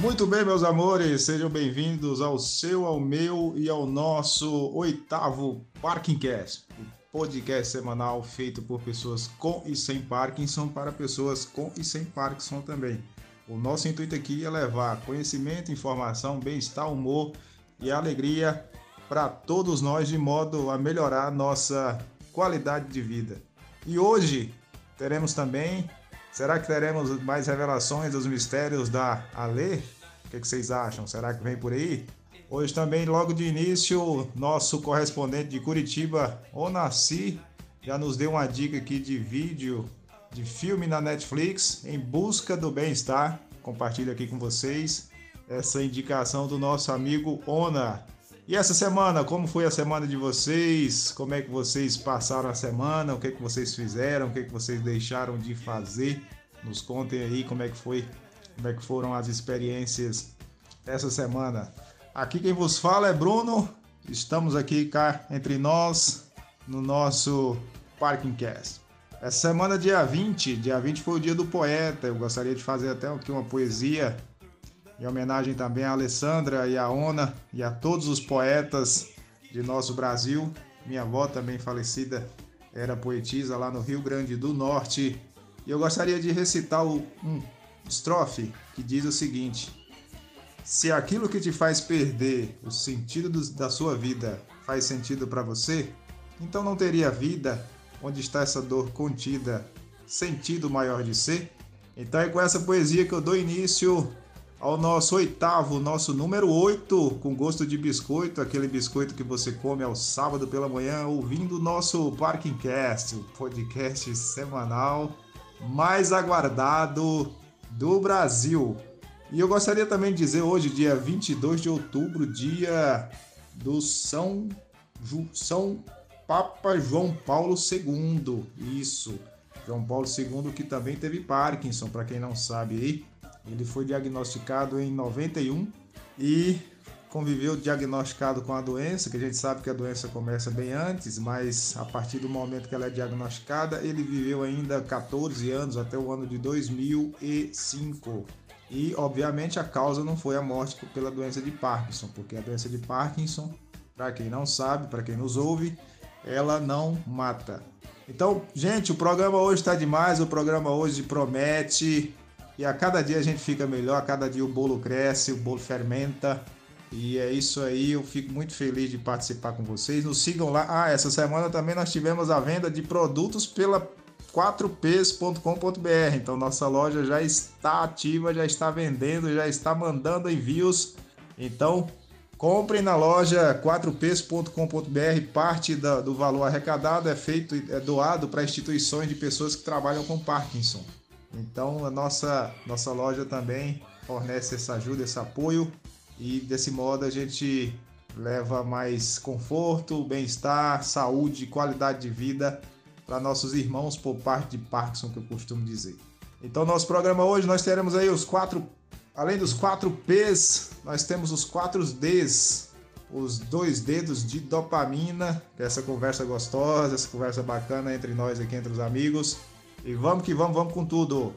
Muito bem, meus amores, sejam bem-vindos ao seu, ao meu e ao nosso oitavo Parkingcast, o podcast semanal feito por pessoas com e sem Parkinson para pessoas com e sem Parkinson também. O nosso intuito aqui é levar conhecimento, informação, bem-estar, humor e alegria para todos nós de modo a melhorar nossa qualidade de vida. E hoje teremos também Será que teremos mais revelações dos mistérios da Alê? O que, vocês acham? Será que vem por aí? Hoje também, logo de início, nosso correspondente de Curitiba, Onassi, já nos deu uma dica aqui de vídeo, de filme na Netflix, em busca do bem-estar. Compartilho aqui com vocês essa indicação do nosso amigo Ona. E essa semana, como foi a semana de vocês? Como é que vocês passaram a semana? O que, é que vocês fizeram? O que, é que vocês deixaram de fazer? Nos contem aí como é que foi, como é que foram as experiências essa semana. Aqui quem vos fala é Bruno. Estamos aqui cá entre nós no nosso Parking Cast. Essa semana, dia 20, dia 20 foi o dia do poeta. Eu gostaria de fazer até aqui uma poesia em homenagem também a Alessandra e a Ona e a todos os poetas de nosso Brasil. Minha avó também falecida era poetisa lá no Rio Grande do Norte. E eu gostaria de recitar um estrofe que diz o seguinte: Se aquilo que te faz perder o sentido da sua vida faz sentido para você, então não teria vida onde está essa dor contida, sentido maior de ser? Então é com essa poesia que eu dou início ao nosso oitavo, nosso número 8, com gosto de biscoito, aquele biscoito que você come ao sábado pela manhã, ouvindo o nosso Parking Cast, o podcast semanal mais aguardado do Brasil. E eu gostaria também de dizer hoje, dia 22 de outubro, dia do São, São Papa João Paulo II. Isso, João Paulo II que também teve Parkinson, para quem não sabe aí. Ele foi diagnosticado em 91 e conviveu diagnosticado com a doença, que a gente sabe que a doença começa bem antes, mas a partir do momento que ela é diagnosticada, ele viveu ainda 14 anos até o ano de 2005. E obviamente a causa não foi a morte pela doença de Parkinson, porque a doença de Parkinson, para quem não sabe, para quem nos ouve, ela não mata. Então, gente, o programa hoje está demais, o programa hoje promete. E a cada dia a gente fica melhor, a cada dia o bolo cresce, o bolo fermenta. E é isso aí, eu fico muito feliz de participar com vocês. Nos sigam lá. Ah, essa semana também nós tivemos a venda de produtos pela 4ps.com.br. Então nossa loja já está ativa, já está vendendo, já está mandando envios. Então comprem na loja 4ps.com.br. Parte da, do valor arrecadado é feito, é doado para instituições de pessoas que trabalham com Parkinson. Então a nossa, nossa loja também fornece essa ajuda, esse apoio e desse modo a gente leva mais conforto, bem-estar, saúde, qualidade de vida para nossos irmãos por parte de Parkinson, que eu costumo dizer. Então nosso programa hoje nós teremos aí os quatro, além dos quatro P's, nós temos os quatro D's, os dois dedos de dopamina, essa conversa gostosa, essa conversa bacana entre nós aqui, entre os amigos. E vamos que vamos, vamos com tudo.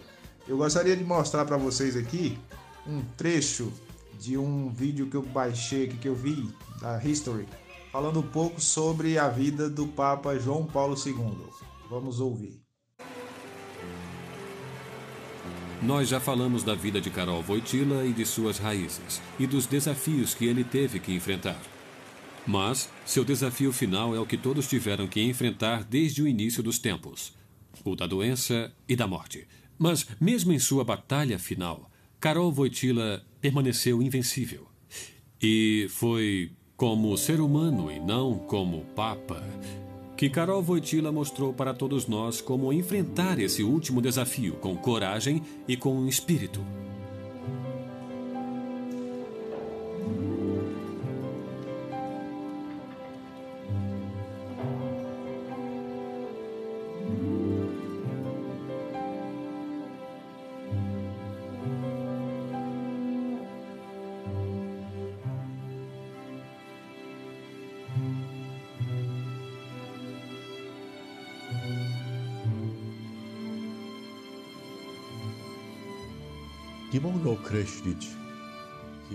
Eu gostaria de mostrar para vocês aqui um trecho de um vídeo que eu baixei que eu vi, da History, falando um pouco sobre a vida do Papa João Paulo II. Vamos ouvir. Nós já falamos da vida de Carol Voitila e de suas raízes, e dos desafios que ele teve que enfrentar. Mas seu desafio final é o que todos tiveram que enfrentar desde o início dos tempos o da doença e da morte. Mas, mesmo em sua batalha final, Carol Voitila permaneceu invencível. E foi como ser humano e não como Papa que Carol Voitila mostrou para todos nós como enfrentar esse último desafio com coragem e com espírito.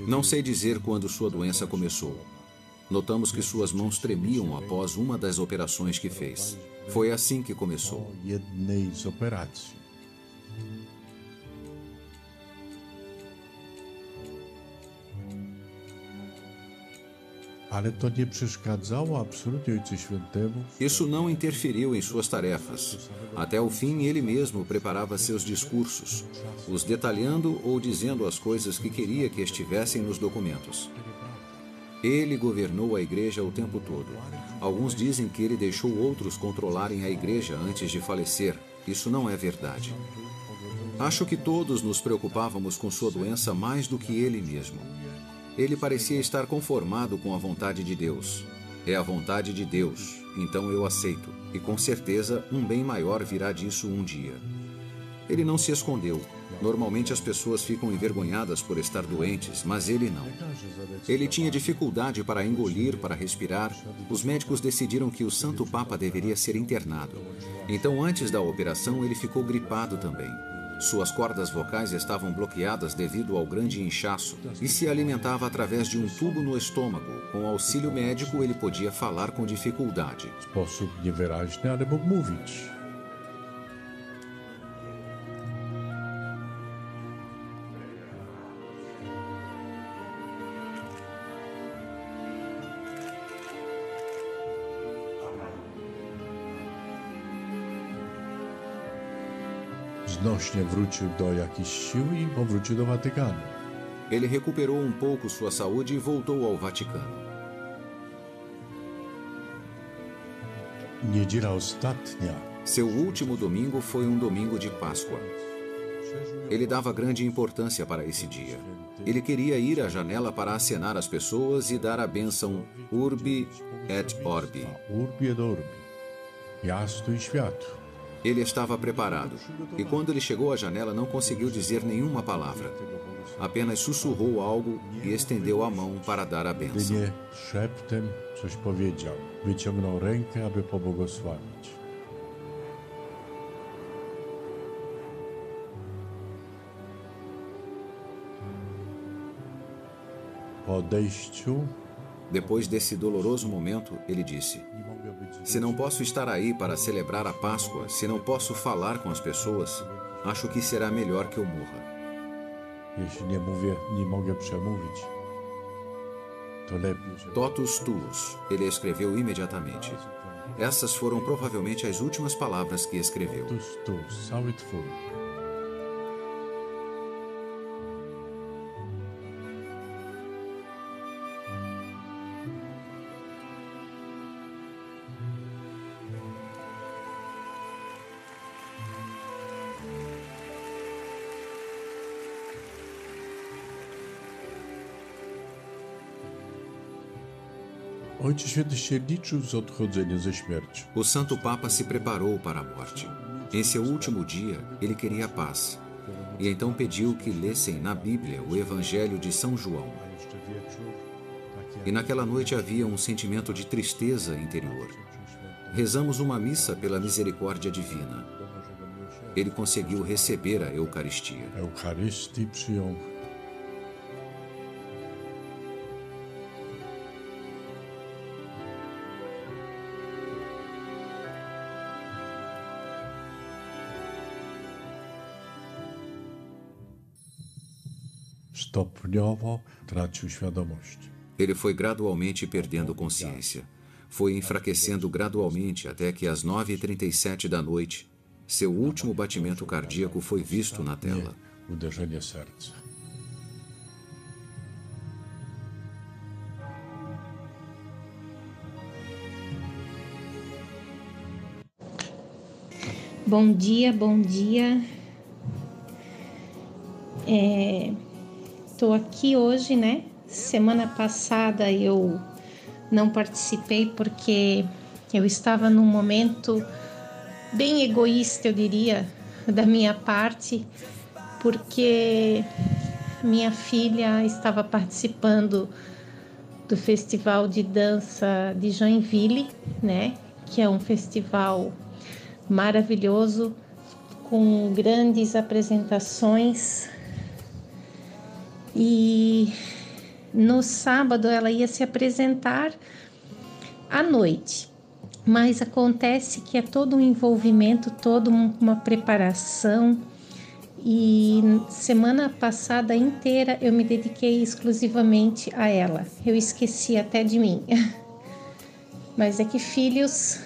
Não sei dizer quando sua doença começou. Notamos que suas mãos tremiam após uma das operações que fez. Foi assim que começou. Isso não interferiu em suas tarefas. Até o fim, ele mesmo preparava seus discursos, os detalhando ou dizendo as coisas que queria que estivessem nos documentos. Ele governou a igreja o tempo todo. Alguns dizem que ele deixou outros controlarem a igreja antes de falecer. Isso não é verdade. Acho que todos nos preocupávamos com sua doença mais do que ele mesmo. Ele parecia estar conformado com a vontade de Deus. É a vontade de Deus, então eu aceito, e com certeza um bem maior virá disso um dia. Ele não se escondeu. Normalmente as pessoas ficam envergonhadas por estar doentes, mas ele não. Ele tinha dificuldade para engolir, para respirar. Os médicos decidiram que o Santo Papa deveria ser internado. Então, antes da operação, ele ficou gripado também. Suas cordas vocais estavam bloqueadas devido ao grande inchaço e se alimentava através de um tubo no estômago. Com auxílio médico, ele podia falar com dificuldade. Sposób niewyraźny, ale mógł mówić. Znośnie wrócił do jakichś sił i powrócił do Watykanu. Ele recuperou um pouco sua saúde e voltou ao Vaticano. Niedziela ostatnia. Seu último domingo foi um domingo de Páscoa. Ele dava grande importância para esse dia. Ele queria ir à janela para acenar às pessoas e dar a bênção Urbi et Orbi. Urbi et Orbi. Miasto e światu. Ele estava preparado, e quando ele chegou à janela não conseguiu dizer nenhuma palavra. Apenas sussurrou algo e estendeu a mão para dar a bênção. szeptem coś powiedział. Wyciągnął rękę, aby pobłogosławić. Po odejściu depois desse doloroso momento, ele disse: Se não posso estar aí para celebrar a Páscoa, se não posso falar com as pessoas, acho que será melhor que eu morra. Totus tuus, ele escreveu imediatamente. Essas foram provavelmente as últimas palavras que escreveu. Totus tuus, O Santo Papa se preparou para a morte. Em seu último dia, ele queria paz. E então pediu que lessem na Bíblia o Evangelho de São João. E naquela noite havia um sentimento de tristeza interior. Rezamos uma missa pela misericórdia divina. Ele conseguiu receber a Eucaristia. Eucaristii stopniowo tracił świadomość. Ele foi gradualmente perdendo consciência. Foi enfraquecendo gradualmente até que às 9h37 da noite, seu último batimento cardíaco foi visto na tela. Uderzenie serca. Bom dia, bom dia. É, Estou aqui hoje, né? Semana passada eu não participei porque eu estava num momento bem egoísta, eu diria, da minha parte, porque minha filha estava participando do Festival de Dança de Joinville, né? Que é um festival maravilhoso com grandes apresentações e no sábado ela ia se apresentar à noite. Mas acontece que é todo um envolvimento, toda uma preparação. E semana passada inteira eu me dediquei exclusivamente a ela. Eu esqueci até de mim. Mas é que filhos,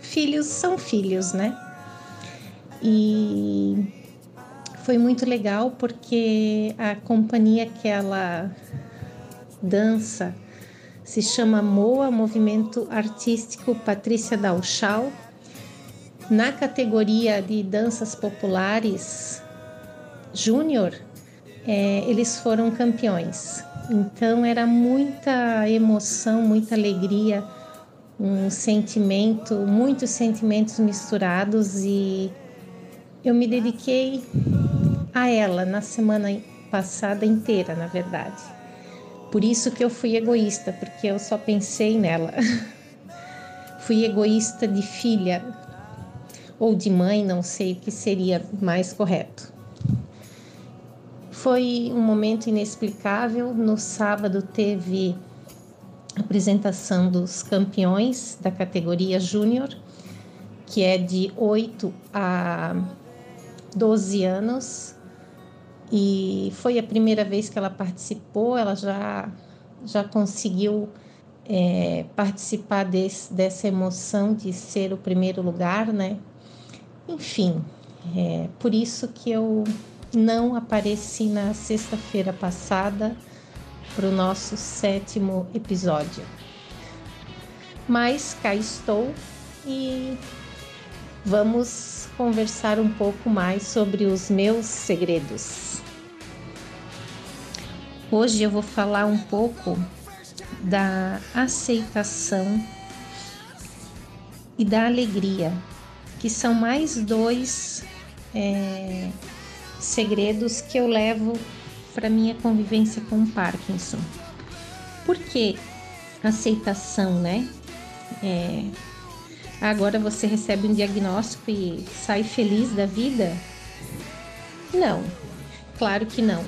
filhos são filhos, né? E foi muito legal porque a companhia que ela dança se chama MOA, Movimento Artístico Patrícia Dalchal. Na categoria de danças populares júnior, é, eles foram campeões. Então era muita emoção, muita alegria, um sentimento, muitos sentimentos misturados e eu me dediquei a ela na semana passada inteira, na verdade. Por isso que eu fui egoísta, porque eu só pensei nela. fui egoísta de filha ou de mãe, não sei o que seria mais correto. Foi um momento inexplicável. No sábado teve apresentação dos campeões da categoria júnior, que é de 8 a 12 anos e foi a primeira vez que ela participou, ela já, já conseguiu é, participar desse, dessa emoção de ser o primeiro lugar, né? Enfim, é por isso que eu não apareci na sexta-feira passada para o nosso sétimo episódio. Mas cá estou e vamos conversar um pouco mais sobre os meus segredos. Hoje eu vou falar um pouco da aceitação e da alegria, que são mais dois é, segredos que eu levo para minha convivência com o Parkinson. Por que aceitação, né? É, agora você recebe um diagnóstico e sai feliz da vida? Não, claro que não.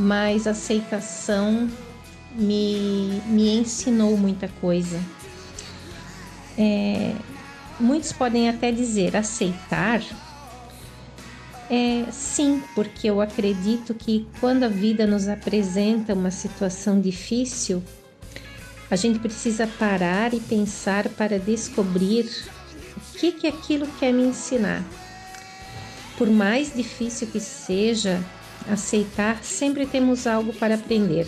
Mas aceitação me, me ensinou muita coisa. É, muitos podem até dizer aceitar. É, sim, porque eu acredito que quando a vida nos apresenta uma situação difícil, a gente precisa parar e pensar para descobrir o que, que aquilo quer me ensinar. Por mais difícil que seja aceitar, sempre temos algo para aprender.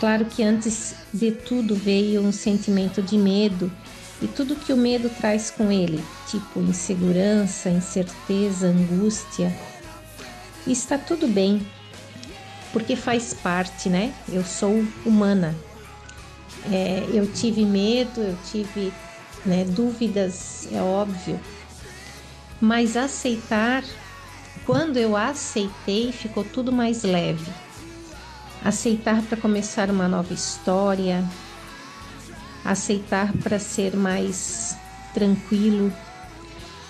Claro que antes de tudo veio um sentimento de medo e tudo que o medo traz com ele, tipo insegurança, incerteza, angústia. E está tudo bem, porque faz parte, né? Eu sou humana, é, eu tive medo, eu tive né, dúvidas, é óbvio, mas aceitar, quando eu aceitei, ficou tudo mais leve. Aceitar para começar uma nova história, aceitar para ser mais tranquilo.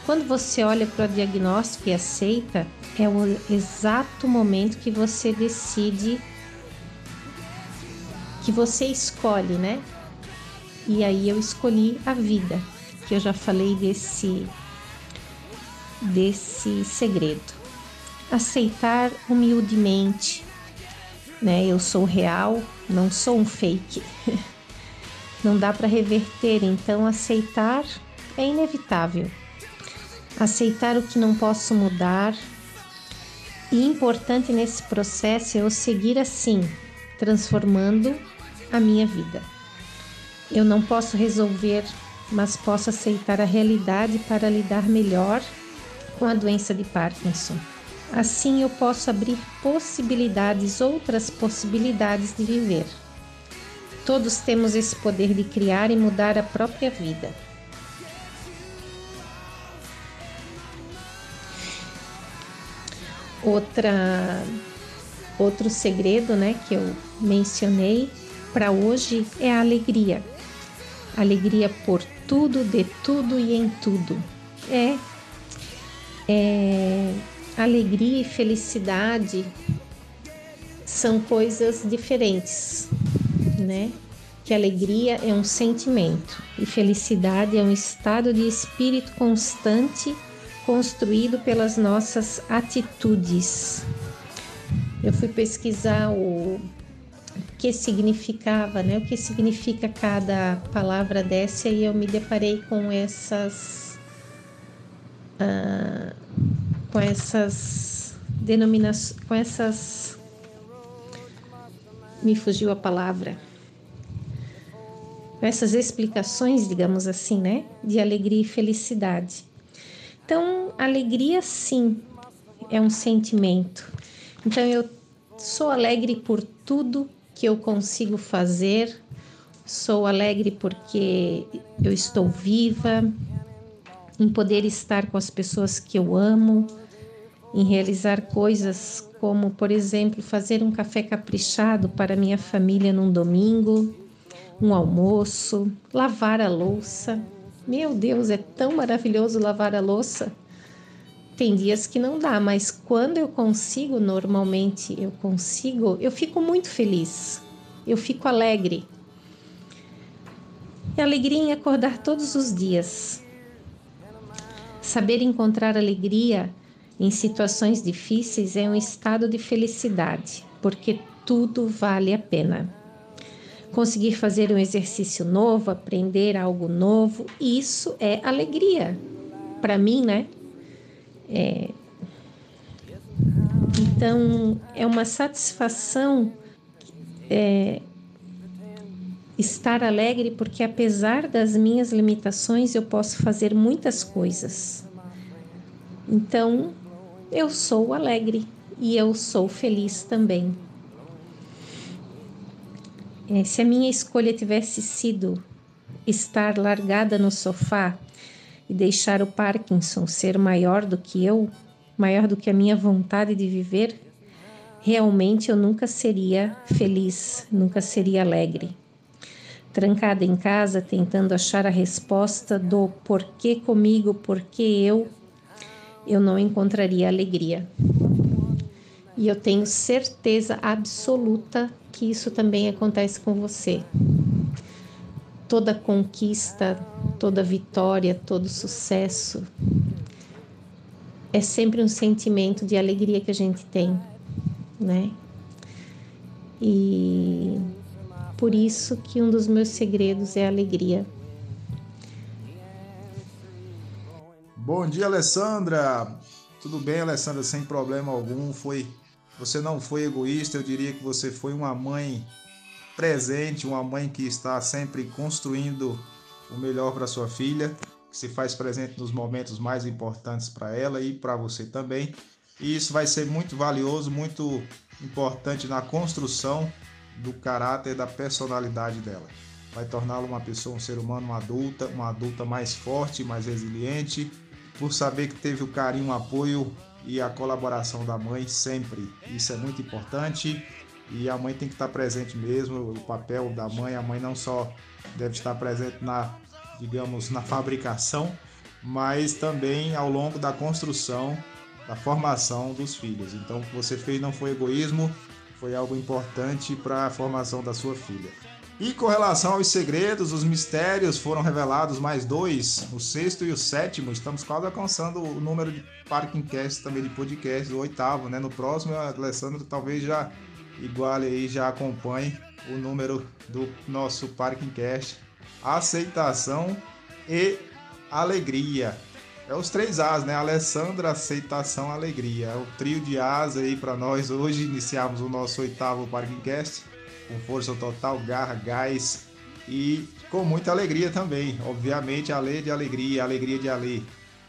Quando você olha para o diagnóstico e aceita, é o exato momento que você decide que você escolhe, né? E aí eu escolhi a vida, que eu já falei desse desse segredo. Aceitar humildemente, né? Eu sou real, não sou um fake. Não dá para reverter, então aceitar é inevitável. Aceitar o que não posso mudar. E importante nesse processo é eu seguir assim, transformando a minha vida. Eu não posso resolver, mas posso aceitar a realidade para lidar melhor com a doença de Parkinson. Assim eu posso abrir possibilidades, outras possibilidades de viver. Todos temos esse poder de criar e mudar a própria vida. Outra outro segredo, né, que eu mencionei para hoje é a alegria. Alegria por tudo, de tudo e em tudo. É, é alegria e felicidade são coisas diferentes, né? Que alegria é um sentimento e felicidade é um estado de espírito constante construído pelas nossas atitudes. Eu fui pesquisar o que significava, né? O que significa cada palavra dessa e eu me deparei com essas ah, com essas denominações, com essas me fugiu a palavra. Com essas explicações, digamos assim, né? De alegria e felicidade. Então, alegria sim é um sentimento. Então, eu sou alegre por tudo que eu consigo fazer, sou alegre porque eu estou viva, em poder estar com as pessoas que eu amo, em realizar coisas como, por exemplo, fazer um café caprichado para minha família num domingo, um almoço, lavar a louça. Meu Deus, é tão maravilhoso lavar a louça. Tem dias que não dá, mas quando eu consigo, normalmente eu consigo, eu fico muito feliz, eu fico alegre. E alegria em acordar todos os dias. Saber encontrar alegria em situações difíceis é um estado de felicidade, porque tudo vale a pena. Conseguir fazer um exercício novo, aprender algo novo, isso é alegria. Para mim, né? É... Então, é uma satisfação é... estar alegre, porque apesar das minhas limitações, eu posso fazer muitas coisas. Então, eu sou alegre e eu sou feliz também. É, se a minha escolha tivesse sido estar largada no sofá e deixar o Parkinson ser maior do que eu, maior do que a minha vontade de viver, realmente eu nunca seria feliz, nunca seria alegre. Trancada em casa, tentando achar a resposta do porquê comigo, porquê eu, eu não encontraria alegria. E eu tenho certeza absoluta que isso também acontece com você toda conquista, toda vitória, todo sucesso é sempre um sentimento de alegria que a gente tem, né? E por isso que um dos meus segredos é a alegria. Bom dia, Alessandra. Tudo bem, Alessandra? Sem problema algum. Foi você não foi egoísta, eu diria que você foi uma mãe presente, uma mãe que está sempre construindo o melhor para sua filha, que se faz presente nos momentos mais importantes para ela e para você também. E isso vai ser muito valioso, muito importante na construção do caráter, da personalidade dela. Vai torná-la uma pessoa, um ser humano, uma adulta, uma adulta mais forte, mais resiliente, por saber que teve o carinho, o apoio e a colaboração da mãe sempre. Isso é muito importante e a mãe tem que estar presente mesmo. O papel da mãe, a mãe não só deve estar presente na, digamos, na fabricação, mas também ao longo da construção, da formação dos filhos. Então, o que você fez não foi egoísmo, foi algo importante para a formação da sua filha. E com relação aos segredos, os mistérios foram revelados mais dois, o sexto e o sétimo. Estamos quase alcançando o número de Parking Cast também de podcast, o oitavo, né? No próximo, Alessandro talvez já iguale aí, já acompanhe o número do nosso Parking Cast. Aceitação e alegria. É os três As, né? Alessandra, aceitação, alegria. É o trio de As aí para nós. Hoje iniciamos o nosso oitavo Parking Cast com força total, garra, gás e com muita alegria também. Obviamente, a lei de alegria, a alegria de Alê.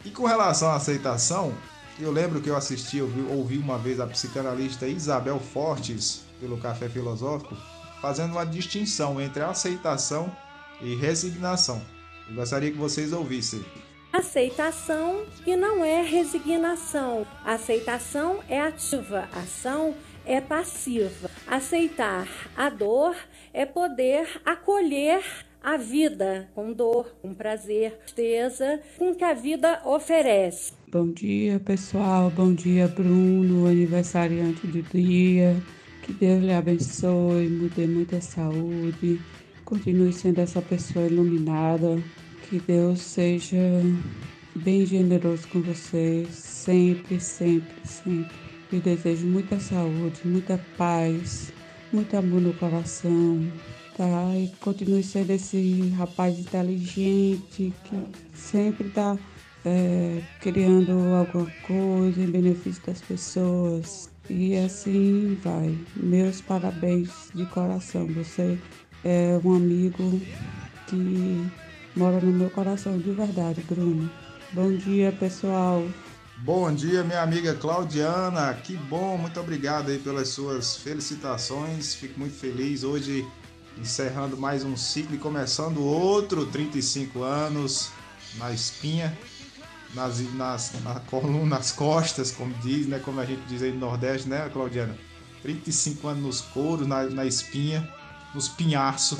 E com relação à aceitação, eu lembro que eu assisti, eu ouvi uma vez a psicanalista Isabel Fortes, pelo Café Filosófico, fazendo uma distinção entre aceitação e resignação. Eu gostaria que vocês ouvissem. Aceitação e não é resignação. Aceitação é ativa, ação é passiva. Aceitar a dor é poder acolher a vida com dor, com prazer, tristeza, com que a vida oferece. Bom dia, pessoal. Bom dia, Bruno, aniversariante do dia. Que Deus lhe abençoe, me dê muita saúde, continue sendo essa pessoa iluminada. Que Deus seja bem generoso com você, sempre, sempre, sempre. Eu desejo muita saúde, muita paz, muito amor no coração, tá? E continue sendo esse rapaz inteligente que sempre está é, criando alguma coisa em benefício das pessoas. E assim vai. Meus parabéns de coração. Você é um amigo que mora no meu coração de verdade, Bruno. Bom dia, pessoal. Bom dia, minha amiga Claudiana. Que bom, muito obrigado aí pelas suas felicitações. Fico muito feliz hoje encerrando mais um ciclo e começando outro 35 anos na espinha, nas, nas, na coluna, nas costas, como diz, né? Como a gente diz aí no Nordeste, né, Claudiana? 35 anos nos couros, na, na espinha, nos pinhaços.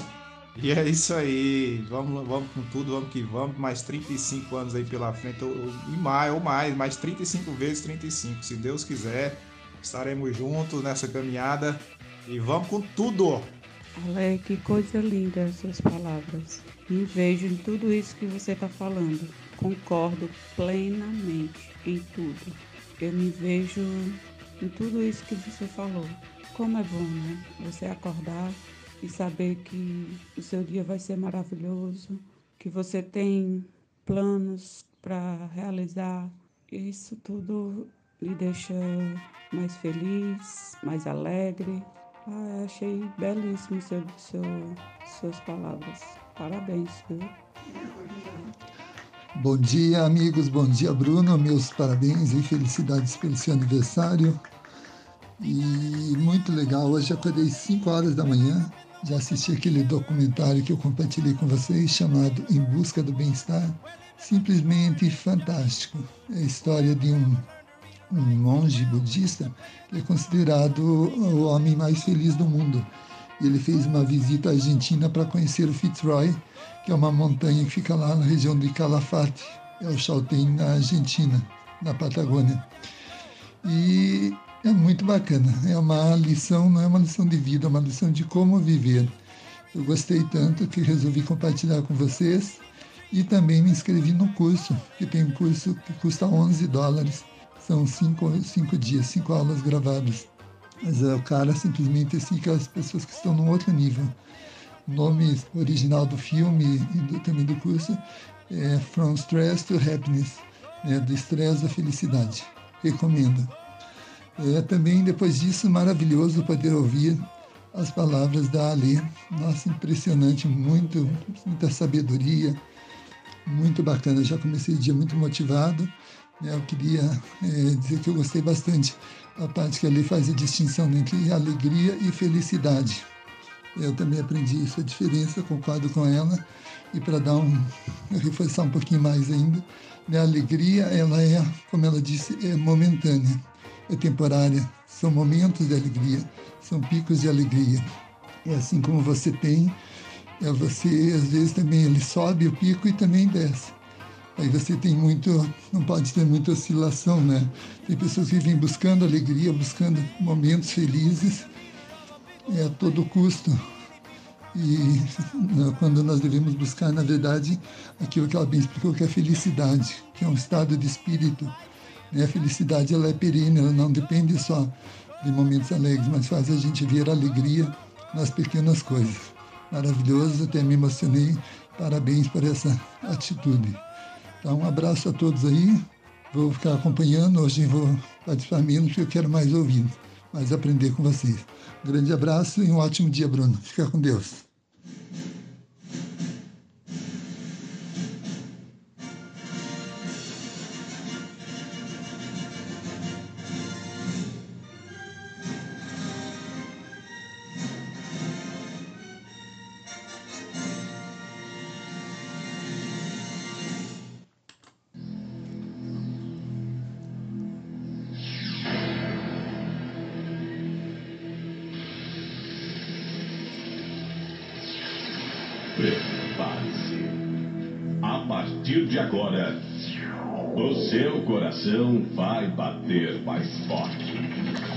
E é isso aí, vamos, vamos com tudo, vamos que vamos, mais 35 anos aí pela frente, ou, e mais, ou mais, mais 35 vezes 35, se Deus quiser, estaremos juntos nessa caminhada e vamos com tudo! Ale, que coisa linda essas palavras. Me vejo em tudo isso que você está falando. Concordo plenamente em tudo. Eu me vejo em tudo isso que você falou. Como é bom, né? Você acordar e saber que o seu dia vai ser maravilhoso, que você tem planos para realizar. Isso tudo lhe deixa mais feliz, mais alegre. Ah, achei belíssimo seu, seu, suas palavras. Parabéns, viu? Bom dia, amigos. Bom dia, Bruno. Meus parabéns e felicidades pelo seu aniversário. E muito legal. Hoje acordei 5 horas da manhã já assisti aquele documentário que eu compartilhei com vocês chamado Em Busca do Bem-Estar. Simplesmente fantástico. É a história de um, um monge budista que é considerado o homem mais feliz do mundo. Ele fez uma visita à Argentina para conhecer o Fitzroy, que é uma montanha que fica lá na região de Calafate, é o Chaltén, na Argentina, na Patagônia. E é muito bacana. É uma lição, não é uma lição de vida, é uma lição de como viver. Eu gostei tanto que resolvi compartilhar com vocês e também me inscrevi no curso, que tem um curso que custa 11 dólares. São cinco, cinco dias, cinco aulas gravadas. Mas é, o cara simplesmente assim, que as pessoas que estão num outro nível. O nome original do filme e do, também do curso é From Stress to Happiness, né, do estresse à felicidade. Recomendo. É também, depois disso, maravilhoso poder ouvir as palavras da Ali. Nossa, impressionante, muito, muita sabedoria, muito bacana. Já comecei o dia muito motivado. Né? Eu queria é, dizer que eu gostei bastante a parte que ali faz a distinção entre alegria e felicidade. Eu também aprendi essa diferença, concordo com ela. E para dar um, reforçar um pouquinho mais ainda, né? a alegria, ela é, como ela disse, é momentânea é temporária, são momentos de alegria, são picos de alegria. É assim como você tem, é você às vezes também ele sobe o pico e também desce. Aí você tem muito, não pode ter muita oscilação, né? Tem pessoas que vivem buscando alegria, buscando momentos felizes é, a todo custo. E quando nós devemos buscar, na verdade, aquilo que ela bem explicou, que é a felicidade, que é um estado de espírito né? A felicidade ela é perene, ela não depende só de momentos alegres, mas faz a gente ver a alegria nas pequenas coisas. Maravilhoso, até me emocionei. Parabéns por essa atitude. Então, um abraço a todos aí. Vou ficar acompanhando. Hoje vou participar menos porque eu quero mais ouvir, mais aprender com vocês. Um grande abraço e um ótimo dia, Bruno. Fica com Deus. Coração vai bater mais forte.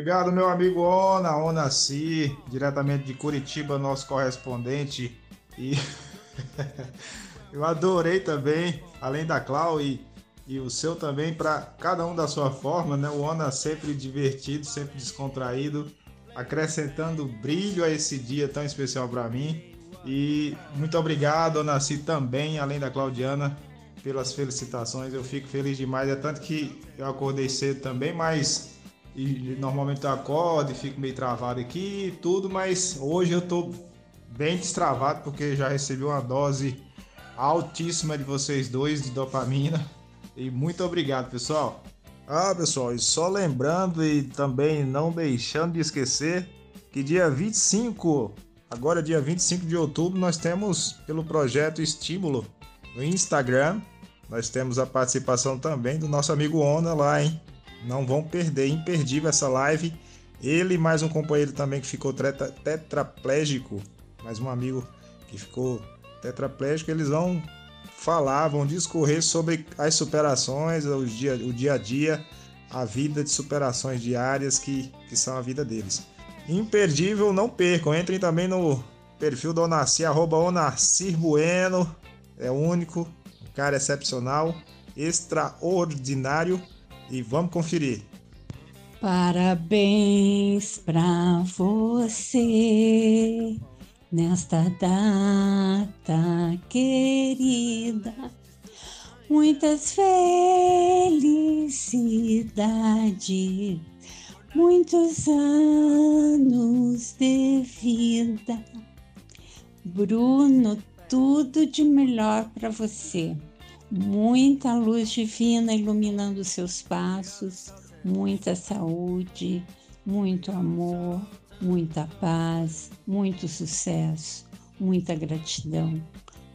Obrigado, meu amigo Ona, Ona Si, diretamente de Curitiba, nosso correspondente. E eu adorei também, além da Clau e, e o seu também, para cada um da sua forma, né? O Ona sempre divertido, sempre descontraído, acrescentando brilho a esse dia tão especial para mim. E muito obrigado, Ona Si, também, além da Claudiana, pelas felicitações. Eu fico feliz demais. É tanto que eu acordei cedo também, mas e normalmente eu acordo e fico meio travado aqui e tudo, mas hoje eu tô bem destravado porque já recebi uma dose altíssima de vocês dois de dopamina. E muito obrigado, pessoal. Ah, pessoal, e só lembrando e também não deixando de esquecer que dia 25, agora dia 25 de outubro, nós temos pelo projeto Estímulo no Instagram, nós temos a participação também do nosso amigo Ona lá, hein? Não vão perder, imperdível essa live. Ele mais um companheiro também que ficou tetraplégico, mais um amigo que ficou tetraplégico, eles vão falar, vão discorrer sobre as superações, o dia, o dia a dia, a vida de superações diárias que, que são a vida deles. Imperdível, não percam. Entrem também no perfil do Onarci, arroba Onarcir Bueno. É único, um cara excepcional, extraordinário e vamos conferir. Parabéns pra você nesta data querida. Muitas felicidades, muitos anos de vida. Bruno, tudo de melhor para você muita luz divina iluminando seus passos, muita saúde, muito amor, muita paz, muito sucesso, muita gratidão,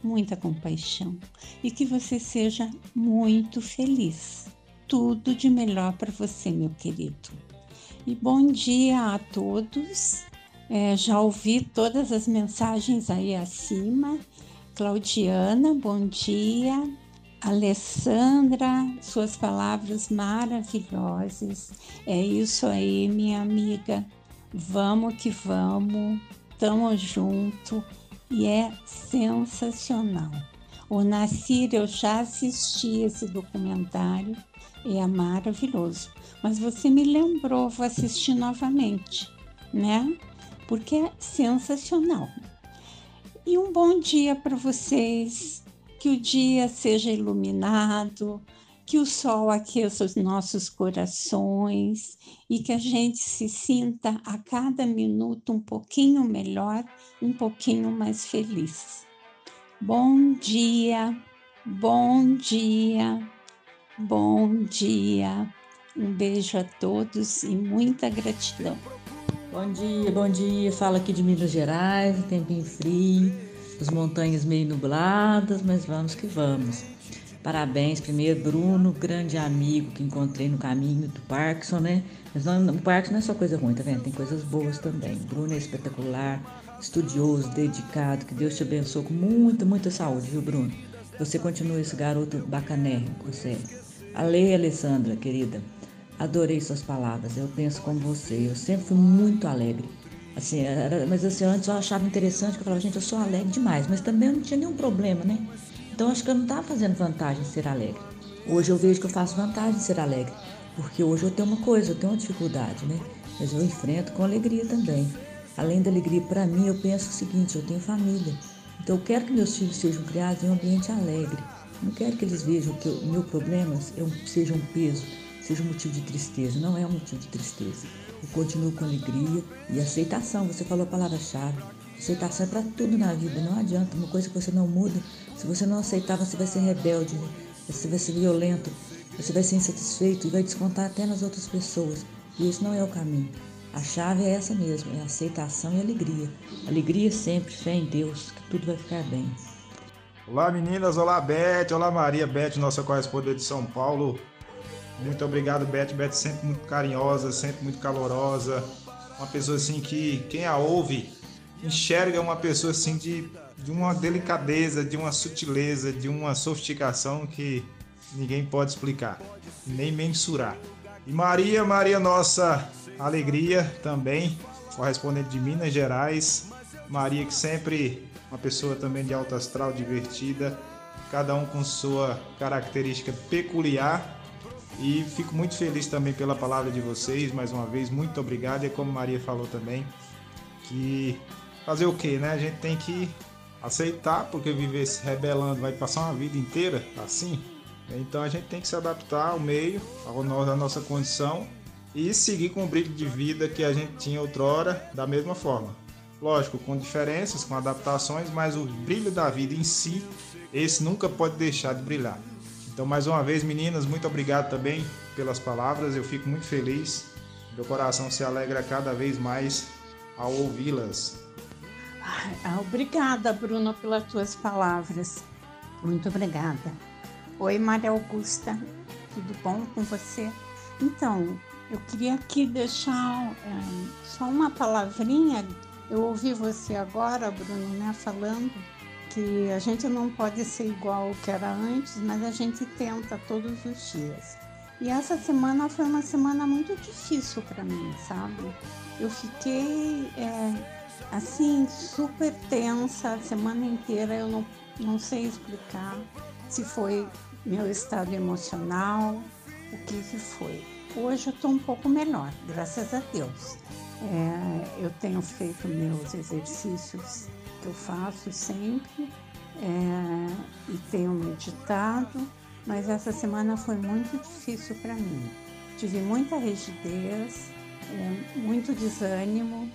muita compaixão e que você seja muito feliz. Tudo de melhor para você, meu querido. E bom dia a todos. É, já ouvi todas as mensagens aí acima. Claudiana, bom dia. Alessandra, suas palavras maravilhosas. É isso aí, minha amiga. Vamos que vamos, tamo junto e é sensacional. O Nasir, eu já assisti esse documentário, é maravilhoso. Mas você me lembrou, vou assistir novamente, né? Porque é sensacional. E um bom dia para vocês que o dia seja iluminado, que o sol aqueça os nossos corações e que a gente se sinta a cada minuto um pouquinho melhor, um pouquinho mais feliz. Bom dia, Bom dia, bom dia. Um beijo a todos e muita gratidão. Bom dia, bom dia. Fala aqui de Minas Gerais, tempinho frio, as montanhas meio nubladas, mas vamos que vamos. Parabéns, primeiro, Bruno, grande amigo que encontrei no caminho do Parkinson, né? Mas não, o Parkinson não é só coisa ruim, tá vendo? Tem coisas boas também. Bruno é espetacular, estudioso, dedicado. Que Deus te abençoe com muita, muita saúde, viu, Bruno? Você continua esse garoto bacanérrimo, você. A Lei Alessandra, querida, adorei suas palavras. Eu penso como você. Eu sempre fui muito alegre. Assim, era, mas assim, antes eu achava interessante que eu falava, gente, eu sou alegre demais, mas também eu não tinha nenhum problema, né? Então acho que eu não estava fazendo vantagem em ser alegre. Hoje eu vejo que eu faço vantagem em ser alegre, porque hoje eu tenho uma coisa, eu tenho uma dificuldade, né? Mas eu enfrento com alegria também. Além da alegria, para mim, eu penso o seguinte: eu tenho família. Então eu quero que meus filhos sejam criados em um ambiente alegre. Não quero que eles vejam que o meu problemas é seja um peso, seja um motivo de tristeza. Não é um motivo de tristeza. Eu continuo com alegria e aceitação. Você falou a palavra-chave. Aceitação é para tudo na vida, não adianta. Uma coisa que você não muda, se você não aceitar, você vai ser rebelde, né? você vai ser violento, você vai ser insatisfeito e vai descontar até nas outras pessoas. E isso não é o caminho. A chave é essa mesmo, é aceitação e alegria. Alegria sempre, fé em Deus, que tudo vai ficar bem. Olá meninas, olá Beth, olá Maria, Beth, nossa correspondente de São Paulo. Muito obrigado, Beth. Beth sempre muito carinhosa, sempre muito calorosa. Uma pessoa assim que quem a ouve enxerga uma pessoa assim de, de uma delicadeza, de uma sutileza, de uma sofisticação que ninguém pode explicar, nem mensurar. E Maria, Maria, nossa alegria também, correspondente de Minas Gerais. Maria que sempre uma pessoa também de alto astral, divertida, cada um com sua característica peculiar. E fico muito feliz também pela palavra de vocês, mais uma vez, muito obrigado. E como Maria falou também, que fazer o que, né? A gente tem que aceitar, porque viver se rebelando vai passar uma vida inteira assim. Então a gente tem que se adaptar ao meio, à nossa condição e seguir com o brilho de vida que a gente tinha outrora da mesma forma. Lógico, com diferenças, com adaptações, mas o brilho da vida em si, esse nunca pode deixar de brilhar. Então, mais uma vez, meninas, muito obrigado também pelas palavras. Eu fico muito feliz. Meu coração se alegra cada vez mais ao ouvi-las. Ah, obrigada, Bruno, pelas tuas palavras. Muito obrigada. Oi, Maria Augusta, tudo bom com você? Então, eu queria aqui deixar é, só uma palavrinha. Eu ouvi você agora, Bruno, né, falando que a gente não pode ser igual ao que era antes, mas a gente tenta todos os dias. E essa semana foi uma semana muito difícil para mim, sabe? Eu fiquei é, assim, super tensa a semana inteira. Eu não, não sei explicar se foi meu estado emocional, o que, que foi. Hoje eu estou um pouco melhor, graças a Deus. É, eu tenho feito meus exercícios que eu faço sempre é, e tenho meditado, mas essa semana foi muito difícil para mim. Tive muita rigidez, é, muito desânimo,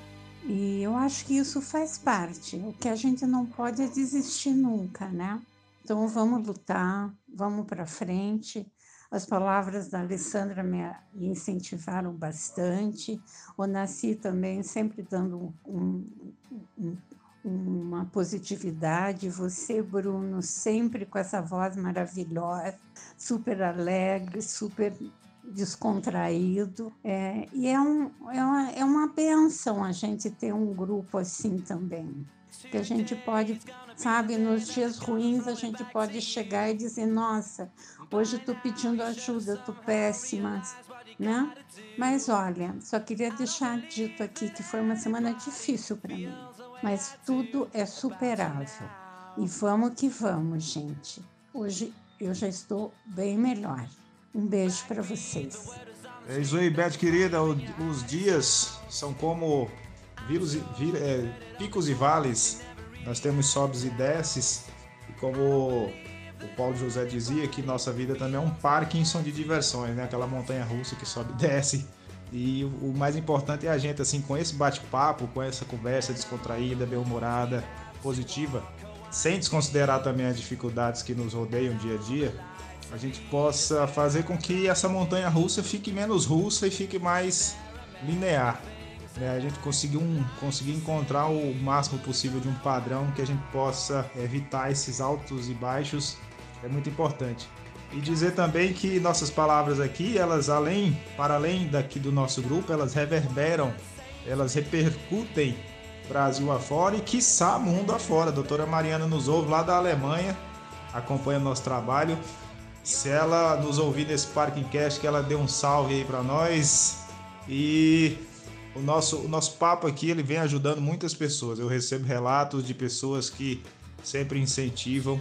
e eu acho que isso faz parte. O que a gente não pode é desistir nunca, né? Então vamos lutar, vamos para frente. As palavras da Alessandra me incentivaram bastante. O Nasci também sempre dando um, um, uma positividade. Você, Bruno, sempre com essa voz maravilhosa, super alegre, super descontraído. É, e é, um, é, uma, é uma benção a gente ter um grupo assim também. Que a gente pode, sabe, nos dias ruins a gente pode chegar e dizer: Nossa, hoje estou pedindo ajuda, estou péssima, né? Mas olha, só queria deixar dito aqui que foi uma semana difícil para mim, mas tudo é superável. E vamos que vamos, gente. Hoje eu já estou bem melhor. Um beijo para vocês. É isso aí, Beth querida. Os dias são como vírus, vir, é, picos e vales. Nós temos sobes e desces. E como o Paulo José dizia, que nossa vida também é um Parkinson de diversões, né? Aquela montanha russa que sobe e desce. E o mais importante é a gente, assim, com esse bate-papo, com essa conversa descontraída, bem-humorada, positiva, sem desconsiderar também as dificuldades que nos rodeiam dia a dia, a gente possa fazer com que essa montanha russa fique menos russa e fique mais linear. Né? A gente conseguir, um, conseguir encontrar o máximo possível de um padrão que a gente possa evitar esses altos e baixos é muito importante. E dizer também que nossas palavras aqui, elas além, para além daqui do nosso grupo, elas reverberam, elas repercutem Brasil afora e quiçá mundo afora. A doutora Mariana nos ouve lá da Alemanha, acompanha nosso trabalho. Se ela nos ouvir nesse Parking Cast, que ela dê um salve aí para nós. E o nosso, o nosso papo aqui ele vem ajudando muitas pessoas. Eu recebo relatos de pessoas que sempre incentivam,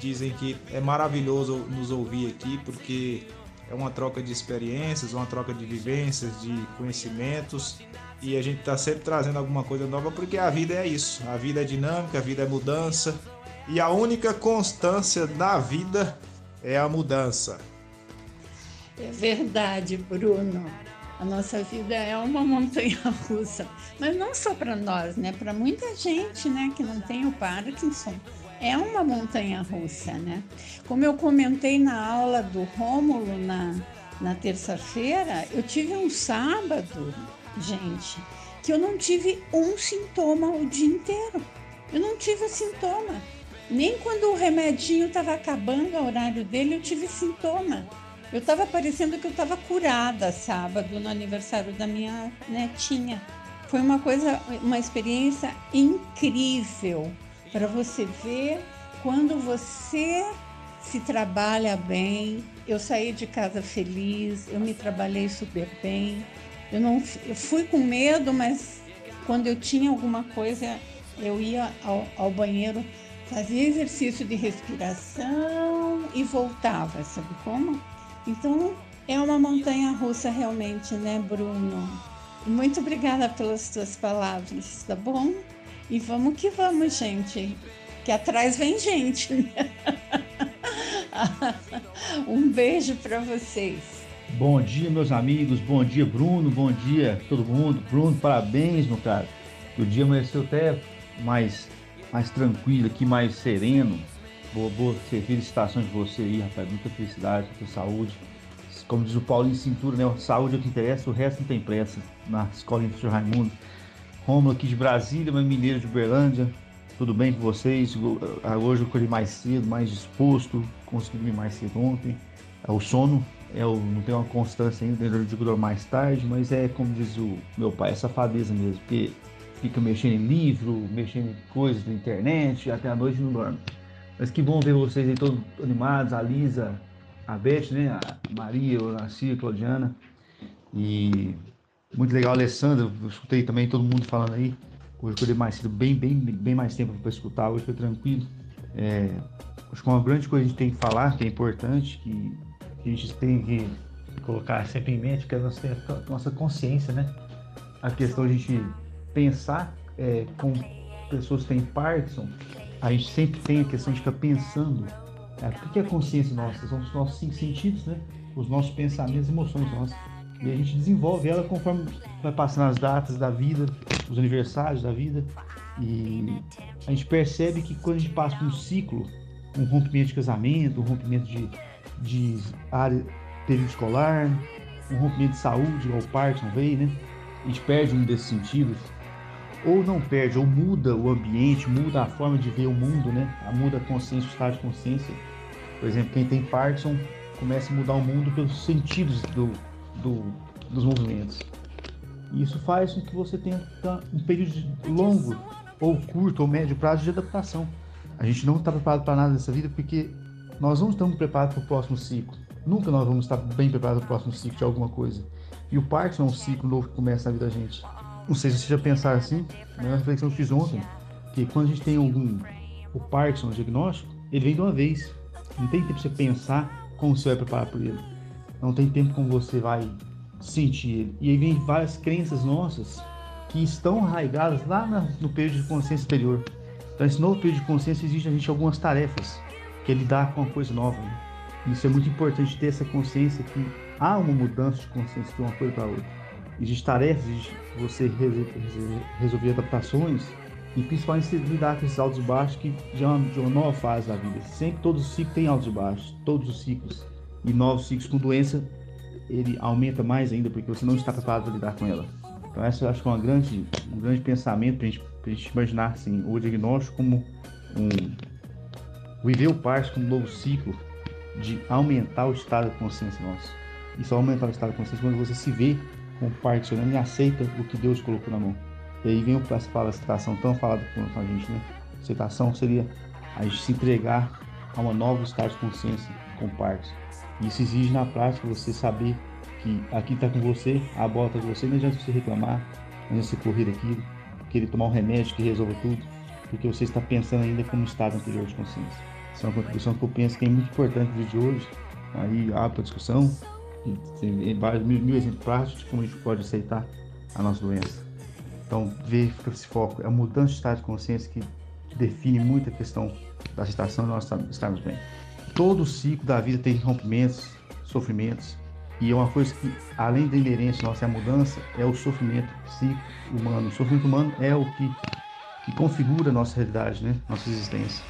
dizem que é maravilhoso nos ouvir aqui porque é uma troca de experiências, uma troca de vivências, de conhecimentos e a gente está sempre trazendo alguma coisa nova porque a vida é isso. A vida é dinâmica, a vida é mudança e a única constância da vida é a mudança. É verdade, Bruno. A nossa vida é uma montanha russa, mas não só para nós, né? Para muita gente, né, que não tem o Parkinson, é uma montanha russa, né? Como eu comentei na aula do Rômulo na, na terça-feira, eu tive um sábado, gente, que eu não tive um sintoma o dia inteiro. Eu não tive sintoma. Nem quando o remedinho estava acabando o horário dele, eu tive sintoma. Eu estava parecendo que eu estava curada sábado no aniversário da minha netinha. Foi uma coisa, uma experiência incrível para você ver quando você se trabalha bem. Eu saí de casa feliz, eu me trabalhei super bem. Eu não, eu fui com medo, mas quando eu tinha alguma coisa, eu ia ao, ao banheiro, fazia exercício de respiração e voltava, sabe como? Então, é uma montanha russa realmente, né, Bruno? Muito obrigada pelas tuas palavras, tá bom? E vamos que vamos, gente. Que atrás vem gente. Um beijo para vocês. Bom dia, meus amigos. Bom dia, Bruno. Bom dia, todo mundo. Bruno, parabéns, meu cara. O dia amanheceu até mais, mais tranquilo aqui, mais sereno. Boa, boa felicitações de você aí, rapaz. Muita felicidade, muita saúde. Como diz o Paulinho Cintura, né? Saúde é o que interessa, o resto não tem pressa. Na escola do Raimundo. Romulo aqui de Brasília, mas mineiro de Uberlândia. Tudo bem com vocês? Ah, hoje eu colhi mais cedo, mais disposto. Consegui dormir mais cedo ontem. É, o sono é o, não tem uma constância ainda, eu digo mais tarde, mas é como diz o meu pai, é safadeza mesmo, porque fica mexendo em livro, mexendo em coisas da internet, até a noite não dorme. Mas que bom ver vocês aí todos animados, a Lisa, a Beth, né? A Maria, a Narcia, a Claudiana. E muito legal, Alessandra. Eu escutei também todo mundo falando aí. Hoje eu dei mais cedo, bem, bem, bem mais tempo para escutar. Hoje foi tranquilo. É, acho que uma grande coisa que a gente tem que falar, que é importante, que, a gente tem que colocar sempre em mente, que é a nossa, a nossa consciência, né? A questão de a gente pensar é, com pessoas que têm Parkinson, a gente sempre tem a questão de ficar pensando é, o que é consciência nossa? São os nossos cinco sentidos, né? Os nossos pensamentos e emoções nossas. E a gente desenvolve ela conforme vai passando as datas da vida, os aniversários da vida. E a gente percebe que quando a gente passa por um ciclo, um rompimento de casamento, um rompimento de, de área, período escolar, um rompimento de saúde, igual o Parkinson veio, né? A gente perde um desses sentidos ou não perde, ou muda o ambiente, muda a forma de ver o mundo, né? Muda a consciência, o estado de consciência. Por exemplo, quem tem Parkinson começa a mudar o mundo pelos sentidos do, do, dos movimentos. Isso faz com que você tenha um período longo, ou curto, ou médio prazo de adaptação. A gente não está preparado para nada nessa vida porque nós não estamos preparados para o próximo ciclo. Nunca nós vamos estar bem preparados para o próximo ciclo de alguma coisa. E o Parkinson é um ciclo novo que começa na vida da gente. Não sei se você já pensaram assim, mas é uma reflexão que eu fiz ontem, que quando a gente tem algum o Parkinson o diagnóstico, ele vem de uma vez. Não tem tempo para você pensar como você vai preparar por ele. Não tem tempo como você vai sentir ele. E aí vem várias crenças nossas que estão arraigadas lá no período de consciência exterior. Então, esse novo período de consciência exige a gente algumas tarefas, que é lidar com uma coisa nova. Né? Isso é muito importante ter essa consciência que há uma mudança de consciência de uma coisa para outra. Existem tarefas, existe você resolver adaptações, e principalmente lidar com esses altos e baixos que já é uma, de uma nova fase da vida. Sempre todos os ciclos têm altos e baixos, todos os ciclos. E novos ciclos com doença, ele aumenta mais ainda porque você não está preparado para lidar com ela. Então essa eu acho que é uma grande, um grande pensamento para gente, a gente imaginar assim, o diagnóstico como um viver o parto como um novo ciclo de aumentar o estado de consciência nosso. E só aumentar o estado de consciência quando você se vê como particionando e aceita o que Deus colocou na mão. E aí vem essa palavra aceitação tão falada com a gente, né? Aceitação seria a gente se entregar a uma nova estado de consciência com partes. Isso exige na prática você saber que aqui está com você, a bola está com você, não adianta você reclamar, não adianta você correr daquilo, querer tomar um remédio que resolva tudo, porque você está pensando ainda como estado anterior de consciência. Essa é uma contribuição que eu penso que é muito importante no vídeo de hoje, aí abre para discussão, e tem vários mil, mil exemplos práticos de como a gente pode aceitar a nossa doença. Então, ver esse foco, é a mudança de estado de consciência que define muito a questão da aceitação e nós estarmos bem. Todo ciclo da vida tem rompimentos, sofrimentos, e é uma coisa que, além da inerência nossa, é a mudança, é o sofrimento psíquico humano. O sofrimento humano é o que, que configura a nossa realidade, né? nossa existência.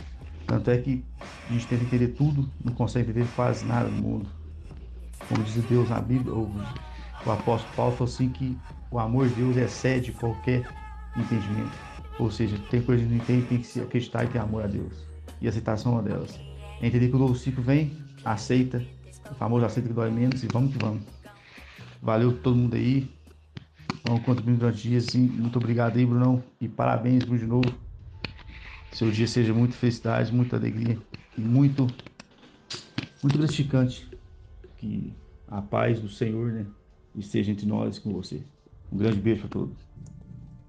Tanto é que a gente tenta entender tudo, não consegue entender quase nada no mundo. Como diz Deus na Bíblia, o, o apóstolo Paulo falou assim que o amor de Deus excede qualquer entendimento. Ou seja, tem coisas que não entende, tem que se acreditar e ter amor a Deus. E aceitação é uma delas. Entender que o novo ciclo vem, aceita, o famoso aceita que dói menos e vamos que vamos. Valeu todo mundo aí. Vamos contribuir durante o dia, sim. Muito obrigado aí, Brunão. E parabéns, Bruno, de novo. Seu dia seja muito felicidade, muita alegria e muito, muito gratificante. Que a paz do Senhor né, esteja entre nós com você. Um grande beijo para todos.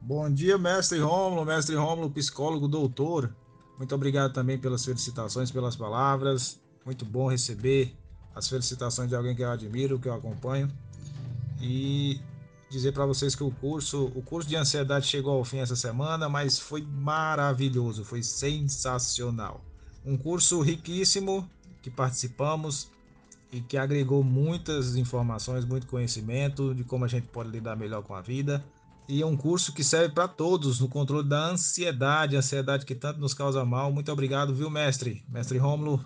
Bom dia, mestre Rômulo, mestre Rômulo, psicólogo, doutor. Muito obrigado também pelas felicitações, pelas palavras. Muito bom receber as felicitações de alguém que eu admiro, que eu acompanho. E dizer para vocês que o curso, o curso de ansiedade chegou ao fim essa semana, mas foi maravilhoso, foi sensacional. Um curso riquíssimo que participamos e que agregou muitas informações, muito conhecimento de como a gente pode lidar melhor com a vida. E é um curso que serve para todos no controle da ansiedade, ansiedade que tanto nos causa mal. Muito obrigado, viu, mestre? Mestre Rômulo,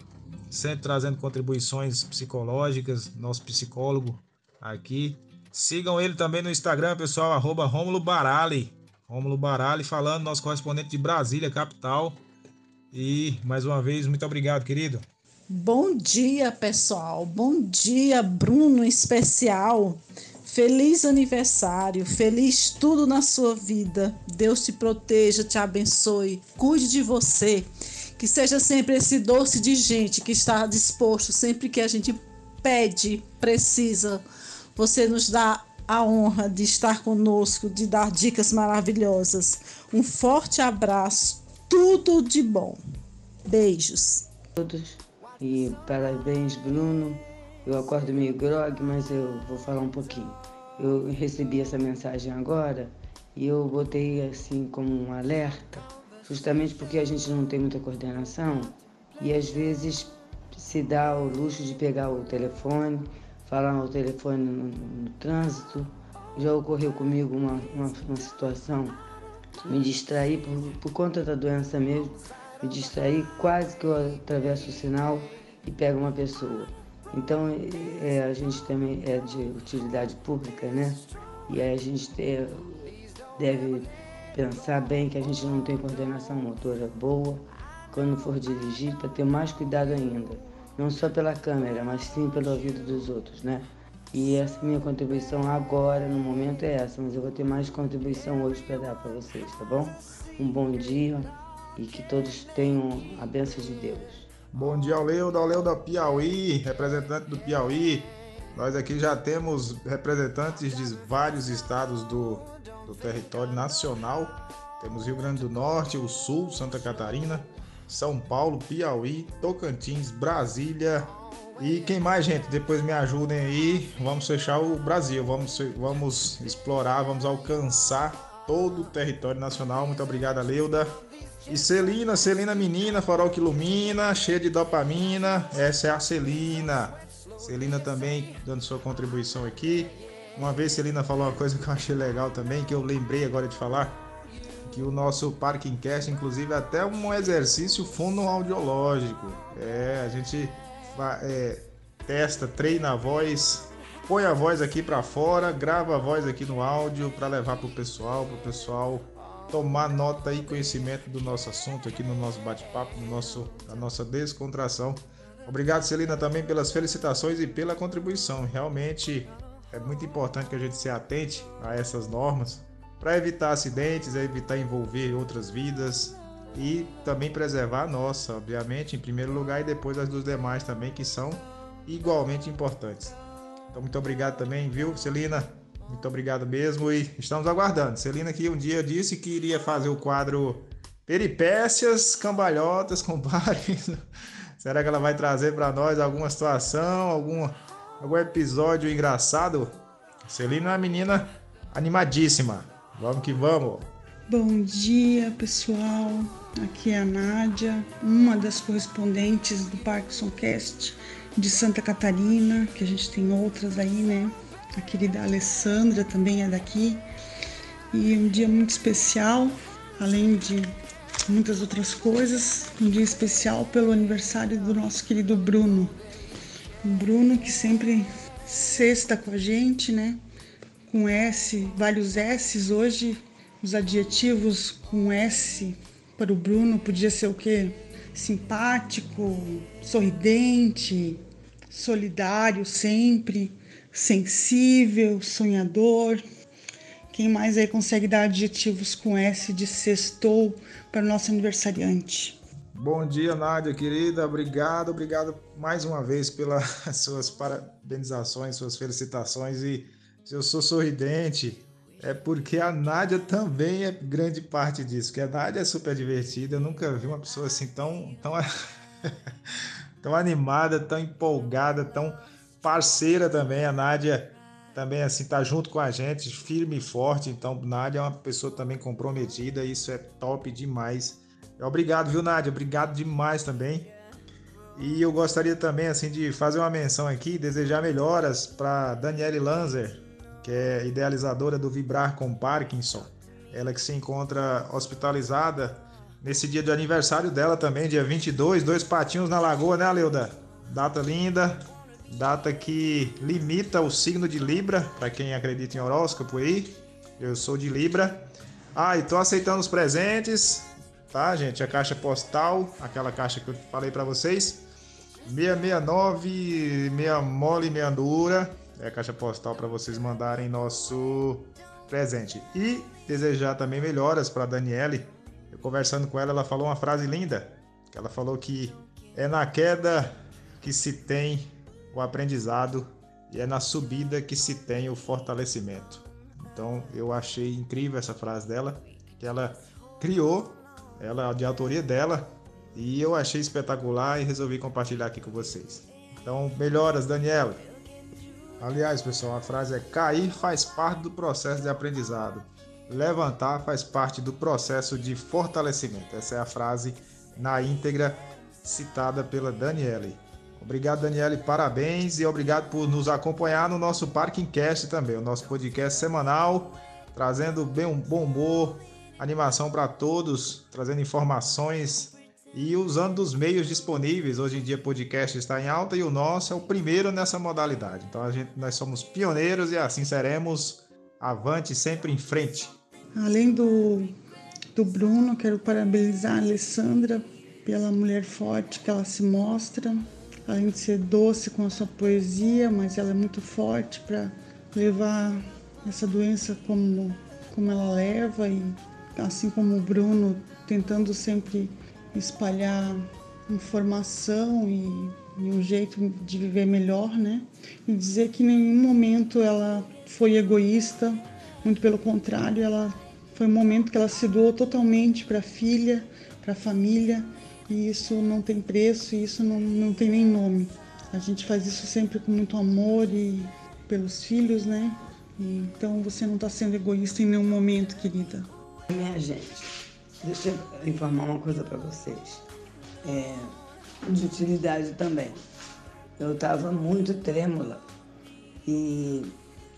sempre trazendo contribuições psicológicas, nosso psicólogo aqui. Sigam ele também no Instagram, pessoal, arroba Rômulo Barali. Rômulo Barali falando, nosso correspondente de Brasília, capital. E mais uma vez, muito obrigado, querido. Bom dia, pessoal. Bom dia, Bruno, especial. Feliz aniversário, feliz tudo na sua vida. Deus te proteja, te abençoe, cuide de você que seja sempre esse doce de gente que está disposto sempre que a gente pede, precisa. Você nos dá a honra de estar conosco, de dar dicas maravilhosas. Um forte abraço, tudo de bom. Beijos. Todos e parabéns, Bruno. Eu acordo meio grog, mas eu vou falar um pouquinho. Eu recebi essa mensagem agora e eu botei assim como um alerta justamente porque a gente não tem muita coordenação e às vezes se dá o luxo de pegar o telefone, falar no telefone no, no trânsito. Já ocorreu comigo uma, uma, uma situação, me distrair por, por conta da doença mesmo, me distrair, quase que eu atravesso o sinal e pego uma pessoa. Então é, a gente também é de utilidade pública, né? E a gente é, deve pensar bem que a gente não tem coordenação motora boa quando for dirigir, para ter mais cuidado ainda. Não só pela câmera, mas sim pelo ouvido dos outros, né? E essa minha contribuição agora, no momento, é essa, mas eu vou ter mais contribuição hoje para dar para vocês, tá bom? Um bom dia e que todos tenham a bênção de Deus. Bom dia Leuda, Leuda Piauí, representante do Piauí. Nós aqui já temos representantes de vários estados do, do território nacional. Temos Rio Grande do Norte, o Sul, Santa Catarina, São Paulo, Piauí, Tocantins, Brasília. E quem mais, gente? Depois me ajudem aí. Vamos fechar o Brasil. Vamos, vamos explorar, vamos alcançar todo o território nacional. Muito obrigado, Leuda. E Celina, Celina menina, farol que ilumina, cheia de dopamina. Essa é a Celina. Celina também dando sua contribuição aqui. Uma vez Celina falou uma coisa que eu achei legal também, que eu lembrei agora de falar, que o nosso Parking Cast, inclusive, é até um exercício fonoaudiológico. É, a gente é, testa, treina a voz, põe a voz aqui para fora, grava a voz aqui no áudio para levar para o pessoal, para o pessoal tomar nota e conhecimento do nosso assunto aqui no nosso bate-papo, no nosso, na nossa descontração. Obrigado, Celina, também pelas felicitações e pela contribuição. Realmente é muito importante que a gente se atente a essas normas para evitar acidentes, evitar envolver outras vidas e também preservar a nossa, obviamente, em primeiro lugar, e depois as dos demais também, que são igualmente importantes. Então, muito obrigado também, viu, Celina? Muito obrigado mesmo e estamos aguardando. Celina que um dia disse que iria fazer o quadro Peripécias, Cambalhotas com Bares. Será que ela vai trazer para nós alguma situação, algum, algum episódio engraçado? Celina é uma menina animadíssima. Vamos que vamos! Bom dia, pessoal. Aqui é a Nádia, uma das correspondentes do Parkinson Cast de Santa Catarina, que a gente tem outras aí, né? A querida Alessandra também é daqui. E um dia muito especial, além de muitas outras coisas, um dia especial pelo aniversário do nosso querido Bruno. O Bruno que sempre sexta com a gente, né? Com S, vários S's hoje, os adjetivos com S para o Bruno podia ser o quê? Simpático, sorridente, solidário sempre sensível, sonhador. Quem mais aí consegue dar adjetivos com S de sextou para o nosso aniversariante? Bom dia, Nádia, querida. Obrigado, obrigado mais uma vez pelas suas parabenizações, suas felicitações. E se eu sou sorridente, é porque a Nádia também é grande parte disso. Que a Nádia é super divertida. Eu nunca vi uma pessoa assim tão, tão, tão animada, tão empolgada, tão parceira também, a Nádia também assim tá junto com a gente, firme e forte. Então, Nádia é uma pessoa também comprometida, isso é top demais. Obrigado, viu, Nádia? Obrigado demais também. E eu gostaria também assim de fazer uma menção aqui, desejar melhoras para Daniele Lanzer, que é idealizadora do Vibrar com Parkinson. Ela que se encontra hospitalizada nesse dia de aniversário dela também, dia 22, dois patinhos na lagoa, né, Leuda? Data linda, data que limita o signo de Libra, para quem acredita em horóscopo aí. Eu sou de Libra. Ah, e tô aceitando os presentes, tá, gente? A caixa postal, aquela caixa que eu falei para vocês. 669, meia mole, meia dura. É a caixa postal para vocês mandarem nosso presente. E desejar também melhoras para Daniele. Eu conversando com ela, ela falou uma frase linda, que ela falou que é na queda que se tem o aprendizado e é na subida que se tem o fortalecimento. Então eu achei incrível essa frase dela, que ela criou, ela de autoria dela, e eu achei espetacular e resolvi compartilhar aqui com vocês. Então, melhoras, Daniela. Aliás, pessoal, a frase é: cair faz parte do processo de aprendizado. Levantar faz parte do processo de fortalecimento. Essa é a frase na íntegra citada pela Daniele. Obrigado, Daniele, parabéns e obrigado por nos acompanhar no nosso Parking Cast também, o nosso podcast semanal, trazendo bem um bom humor, animação para todos, trazendo informações e usando os meios disponíveis. Hoje em dia, podcast está em alta e o nosso é o primeiro nessa modalidade. Então, a gente, nós somos pioneiros e assim seremos. Avante, sempre em frente. Além do, do Bruno, quero parabenizar a Alessandra pela mulher forte que ela se mostra, além de ser doce com a sua poesia, mas ela é muito forte para levar essa doença como, como ela leva e assim como o Bruno tentando sempre espalhar informação e, e um jeito de viver melhor, né? E dizer que em nenhum momento ela foi egoísta, muito pelo contrário, ela foi um momento que ela se doou totalmente para a filha, para a família e isso não tem preço, e isso não, não tem nem nome. A gente faz isso sempre com muito amor e pelos filhos, né? Então você não está sendo egoísta em nenhum momento, querida. Minha gente, deixa eu informar uma coisa para vocês. É, de utilidade também. Eu estava muito trêmula e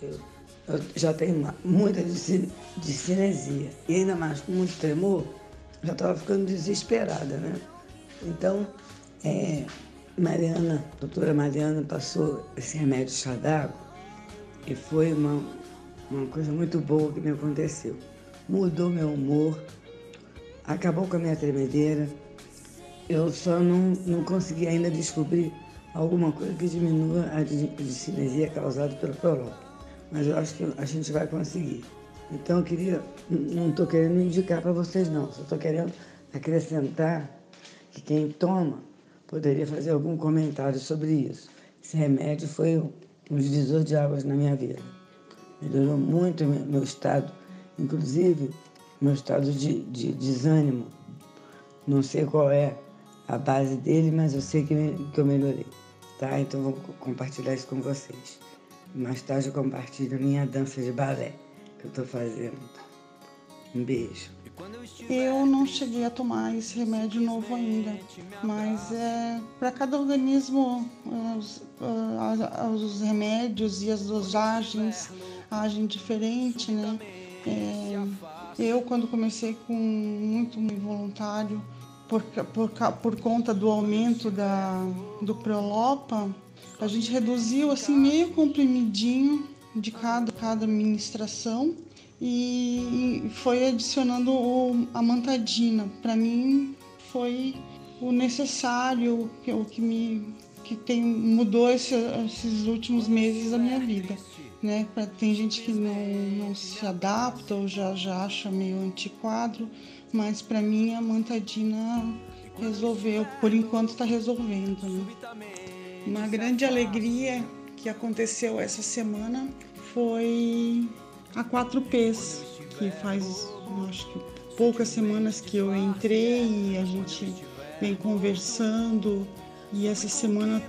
eu eu já tenho muita de cinesia. E ainda mais com muito tremor, já estava ficando desesperada, né? Então, é, Mariana, doutora Mariana passou esse remédio chá d'água e foi uma, uma coisa muito boa que me aconteceu. Mudou meu humor, acabou com a minha tremedeira. Eu só não, não consegui ainda descobrir alguma coisa que diminua a discinesia causada pelo prológico mas eu acho que a gente vai conseguir. Então eu queria, não estou querendo indicar para vocês não, só estou querendo acrescentar que quem toma poderia fazer algum comentário sobre isso. Esse remédio foi um divisor de águas na minha vida. Melhorou muito meu estado, inclusive meu estado de, de desânimo. Não sei qual é a base dele, mas eu sei que, que eu melhorei. Tá? Então vou compartilhar isso com vocês. Mais tarde eu compartilho minha dança de balé que eu estou fazendo. Um beijo. Eu não cheguei a tomar esse remédio novo ainda, mas é para cada organismo os, os, remédios e as dosagens agem diferente, né? É, eu quando comecei com muito involuntário por, por, por conta do aumento da, do Prolopa, a gente reduziu assim meio comprimidinho de cada, cada ministração e foi adicionando o, a mantadina. Para mim foi o necessário, o que me que tem, mudou esse, esses últimos meses da minha vida. Né? Pra, tem gente que não, não se adapta ou já, já acha meio antiquadro, mas para mim a mantadina resolveu, por enquanto está resolvendo. Né? Uma grande alegria que aconteceu essa semana foi a 4Ps, que faz acho que poucas semanas que eu entrei e a gente vem conversando e essa semana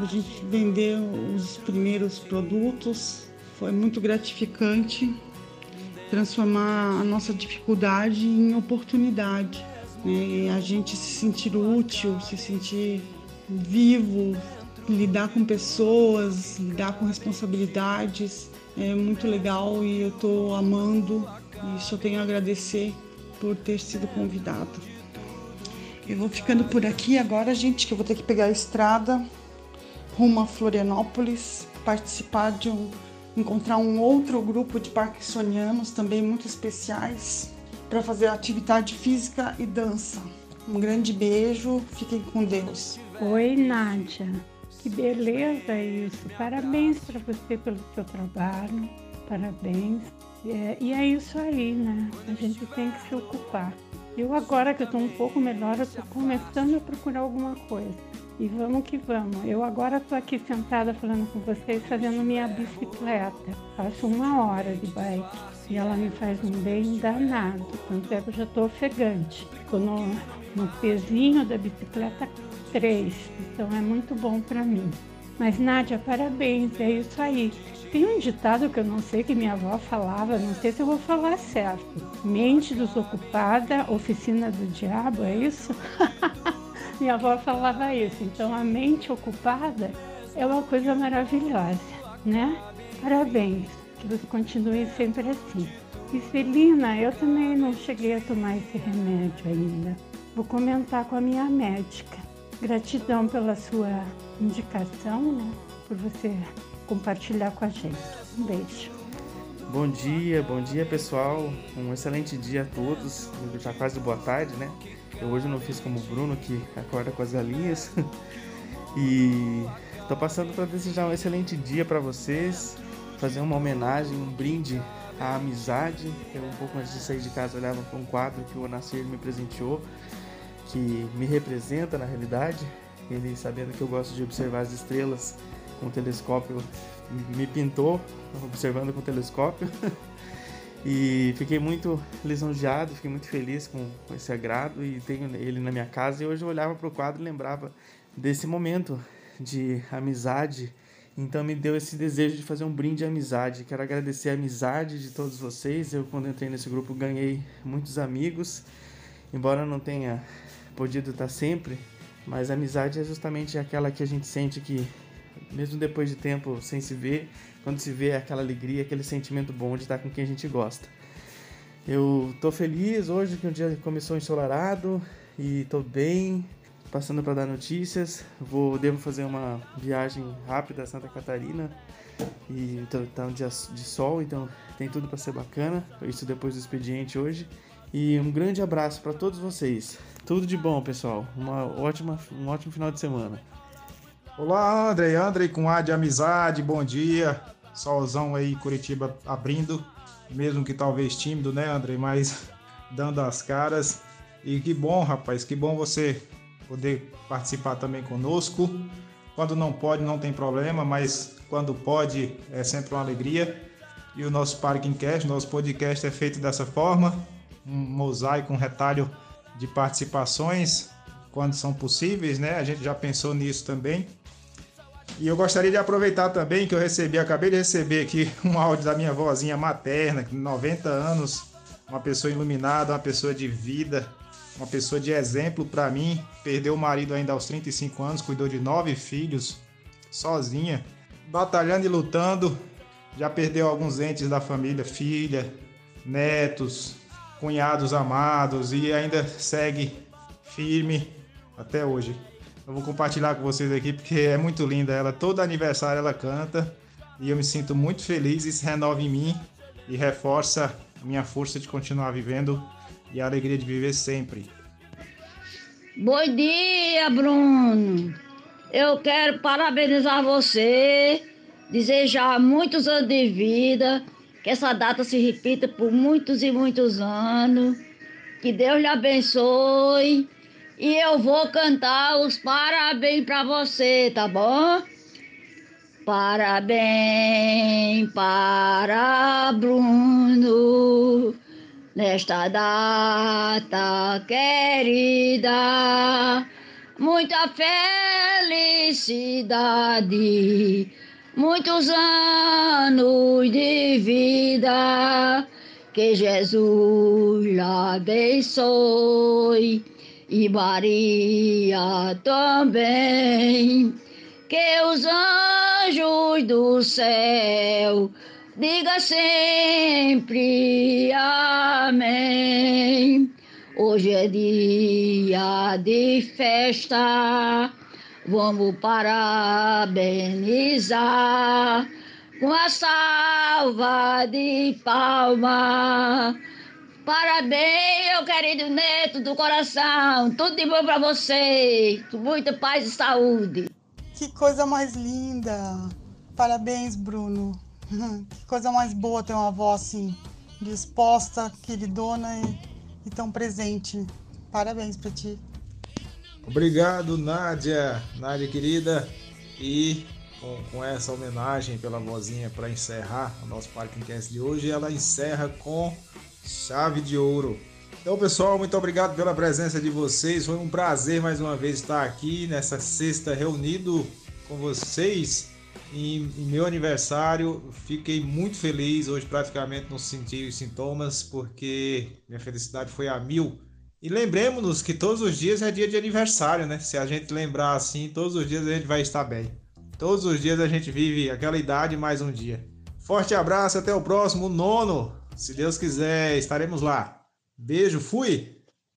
a gente vendeu os primeiros produtos. Foi muito gratificante transformar a nossa dificuldade em oportunidade. Né? A gente se sentir útil, se sentir vivo, lidar com pessoas, lidar com responsabilidades é muito legal e eu estou amando e só tenho a agradecer por ter sido convidado. Eu vou ficando por aqui agora, gente, que eu vou ter que pegar a estrada rumo a Florianópolis, participar de um encontrar um outro grupo de parkinsonianos também muito especiais para fazer atividade física e dança. Um grande beijo, fiquem com Deus. Oi, Nádia. Que beleza isso! Parabéns para você pelo seu trabalho, parabéns. É, e é isso aí, né? A gente tem que se ocupar. Eu agora que eu estou um pouco melhor, eu estou começando a procurar alguma coisa. E vamos que vamos. Eu agora estou aqui sentada falando com vocês, fazendo minha bicicleta. Faço uma hora de bike. E ela me faz um bem danado. Tanto é que eu já estou ofegante. Estou no, no pezinho da bicicleta três, então é muito bom para mim. Mas Nádia, parabéns, é isso aí. Tem um ditado que eu não sei que minha avó falava, não sei se eu vou falar certo. Mente desocupada, oficina do diabo, é isso? minha avó falava isso. Então a mente ocupada é uma coisa maravilhosa, né? Parabéns, você continue sempre assim. Celina, eu também não cheguei a tomar esse remédio ainda. Vou comentar com a minha médica. Gratidão pela sua indicação, né? Por você compartilhar com a gente. Um beijo. Bom dia, bom dia pessoal. Um excelente dia a todos. Já quase boa tarde, né? Eu hoje não fiz como o Bruno que acorda com as galinhas. e tô passando para desejar um excelente dia para vocês, fazer uma homenagem, um brinde à amizade. Eu um pouco antes de sair de casa olhava para um quadro que o Nascer me presenteou que me representa na realidade. Ele, sabendo que eu gosto de observar as estrelas com o telescópio, me pintou observando com o telescópio. e fiquei muito lisonjeado, fiquei muito feliz com, com esse agrado e tenho ele na minha casa. E hoje eu olhava para o quadro e lembrava desse momento de amizade. Então me deu esse desejo de fazer um brinde de amizade. Quero agradecer a amizade de todos vocês. Eu, quando entrei nesse grupo, ganhei muitos amigos. Embora não tenha podido estar sempre, mas a amizade é justamente aquela que a gente sente que Mesmo depois de tempo sem se ver, quando se vê aquela alegria, aquele sentimento bom de estar com quem a gente gosta. Eu tô feliz hoje que o dia começou ensolarado e tô bem, passando para dar notícias. Vou devo fazer uma viagem rápida a Santa Catarina e tá um dia de sol, então tem tudo para ser bacana. Isso depois do expediente hoje. E um grande abraço para todos vocês. Tudo de bom, pessoal. Uma ótima, um ótimo final de semana. Olá, André. André com A de amizade, bom dia. Solzão aí, Curitiba abrindo. Mesmo que talvez tímido, né, André? Mas dando as caras. E que bom, rapaz, que bom você poder participar também conosco. Quando não pode, não tem problema, mas quando pode, é sempre uma alegria. E o nosso Parking Cast, nosso podcast é feito dessa forma um mosaico, um retalho de participações quando são possíveis, né? A gente já pensou nisso também. E eu gostaria de aproveitar também que eu recebi, acabei de receber aqui um áudio da minha vozinha materna, 90 anos, uma pessoa iluminada, uma pessoa de vida, uma pessoa de exemplo para mim. Perdeu o marido ainda aos 35 anos, cuidou de nove filhos sozinha, batalhando e lutando. Já perdeu alguns entes da família, filha, netos, cunhados amados e ainda segue firme até hoje. Eu vou compartilhar com vocês aqui porque é muito linda ela. Todo aniversário ela canta e eu me sinto muito feliz. Isso renova em mim e reforça a minha força de continuar vivendo e a alegria de viver sempre. Bom dia, Bruno. Eu quero parabenizar você, desejar muitos anos de vida que essa data se repita por muitos e muitos anos. Que Deus lhe abençoe. E eu vou cantar os parabéns para você, tá bom? Parabéns para Bruno nesta data querida. Muita felicidade muitos anos de vida. Que Jesus lhe abençoe e Maria também. Que os anjos do céu diga sempre amém. Hoje é dia de festa Vamos parabenizar com a salva de palma. Parabéns, meu querido neto do coração. Tudo de bom para você. Muita paz e saúde. Que coisa mais linda. Parabéns, Bruno. Que coisa mais boa ter uma avó assim, disposta, queridona e, e tão presente. Parabéns para ti. Obrigado, Nádia, Nádia querida. E com, com essa homenagem pela vozinha para encerrar o nosso Parking Cast de hoje, ela encerra com chave de ouro. Então, pessoal, muito obrigado pela presença de vocês. Foi um prazer mais uma vez estar aqui nessa sexta reunido com vocês em, em meu aniversário. Fiquei muito feliz. Hoje, praticamente, não senti os sintomas porque minha felicidade foi a mil. E lembremos-nos que todos os dias é dia de aniversário, né? Se a gente lembrar assim, todos os dias a gente vai estar bem. Todos os dias a gente vive aquela idade mais um dia. Forte abraço, até o próximo nono. Se Deus quiser, estaremos lá. Beijo, fui!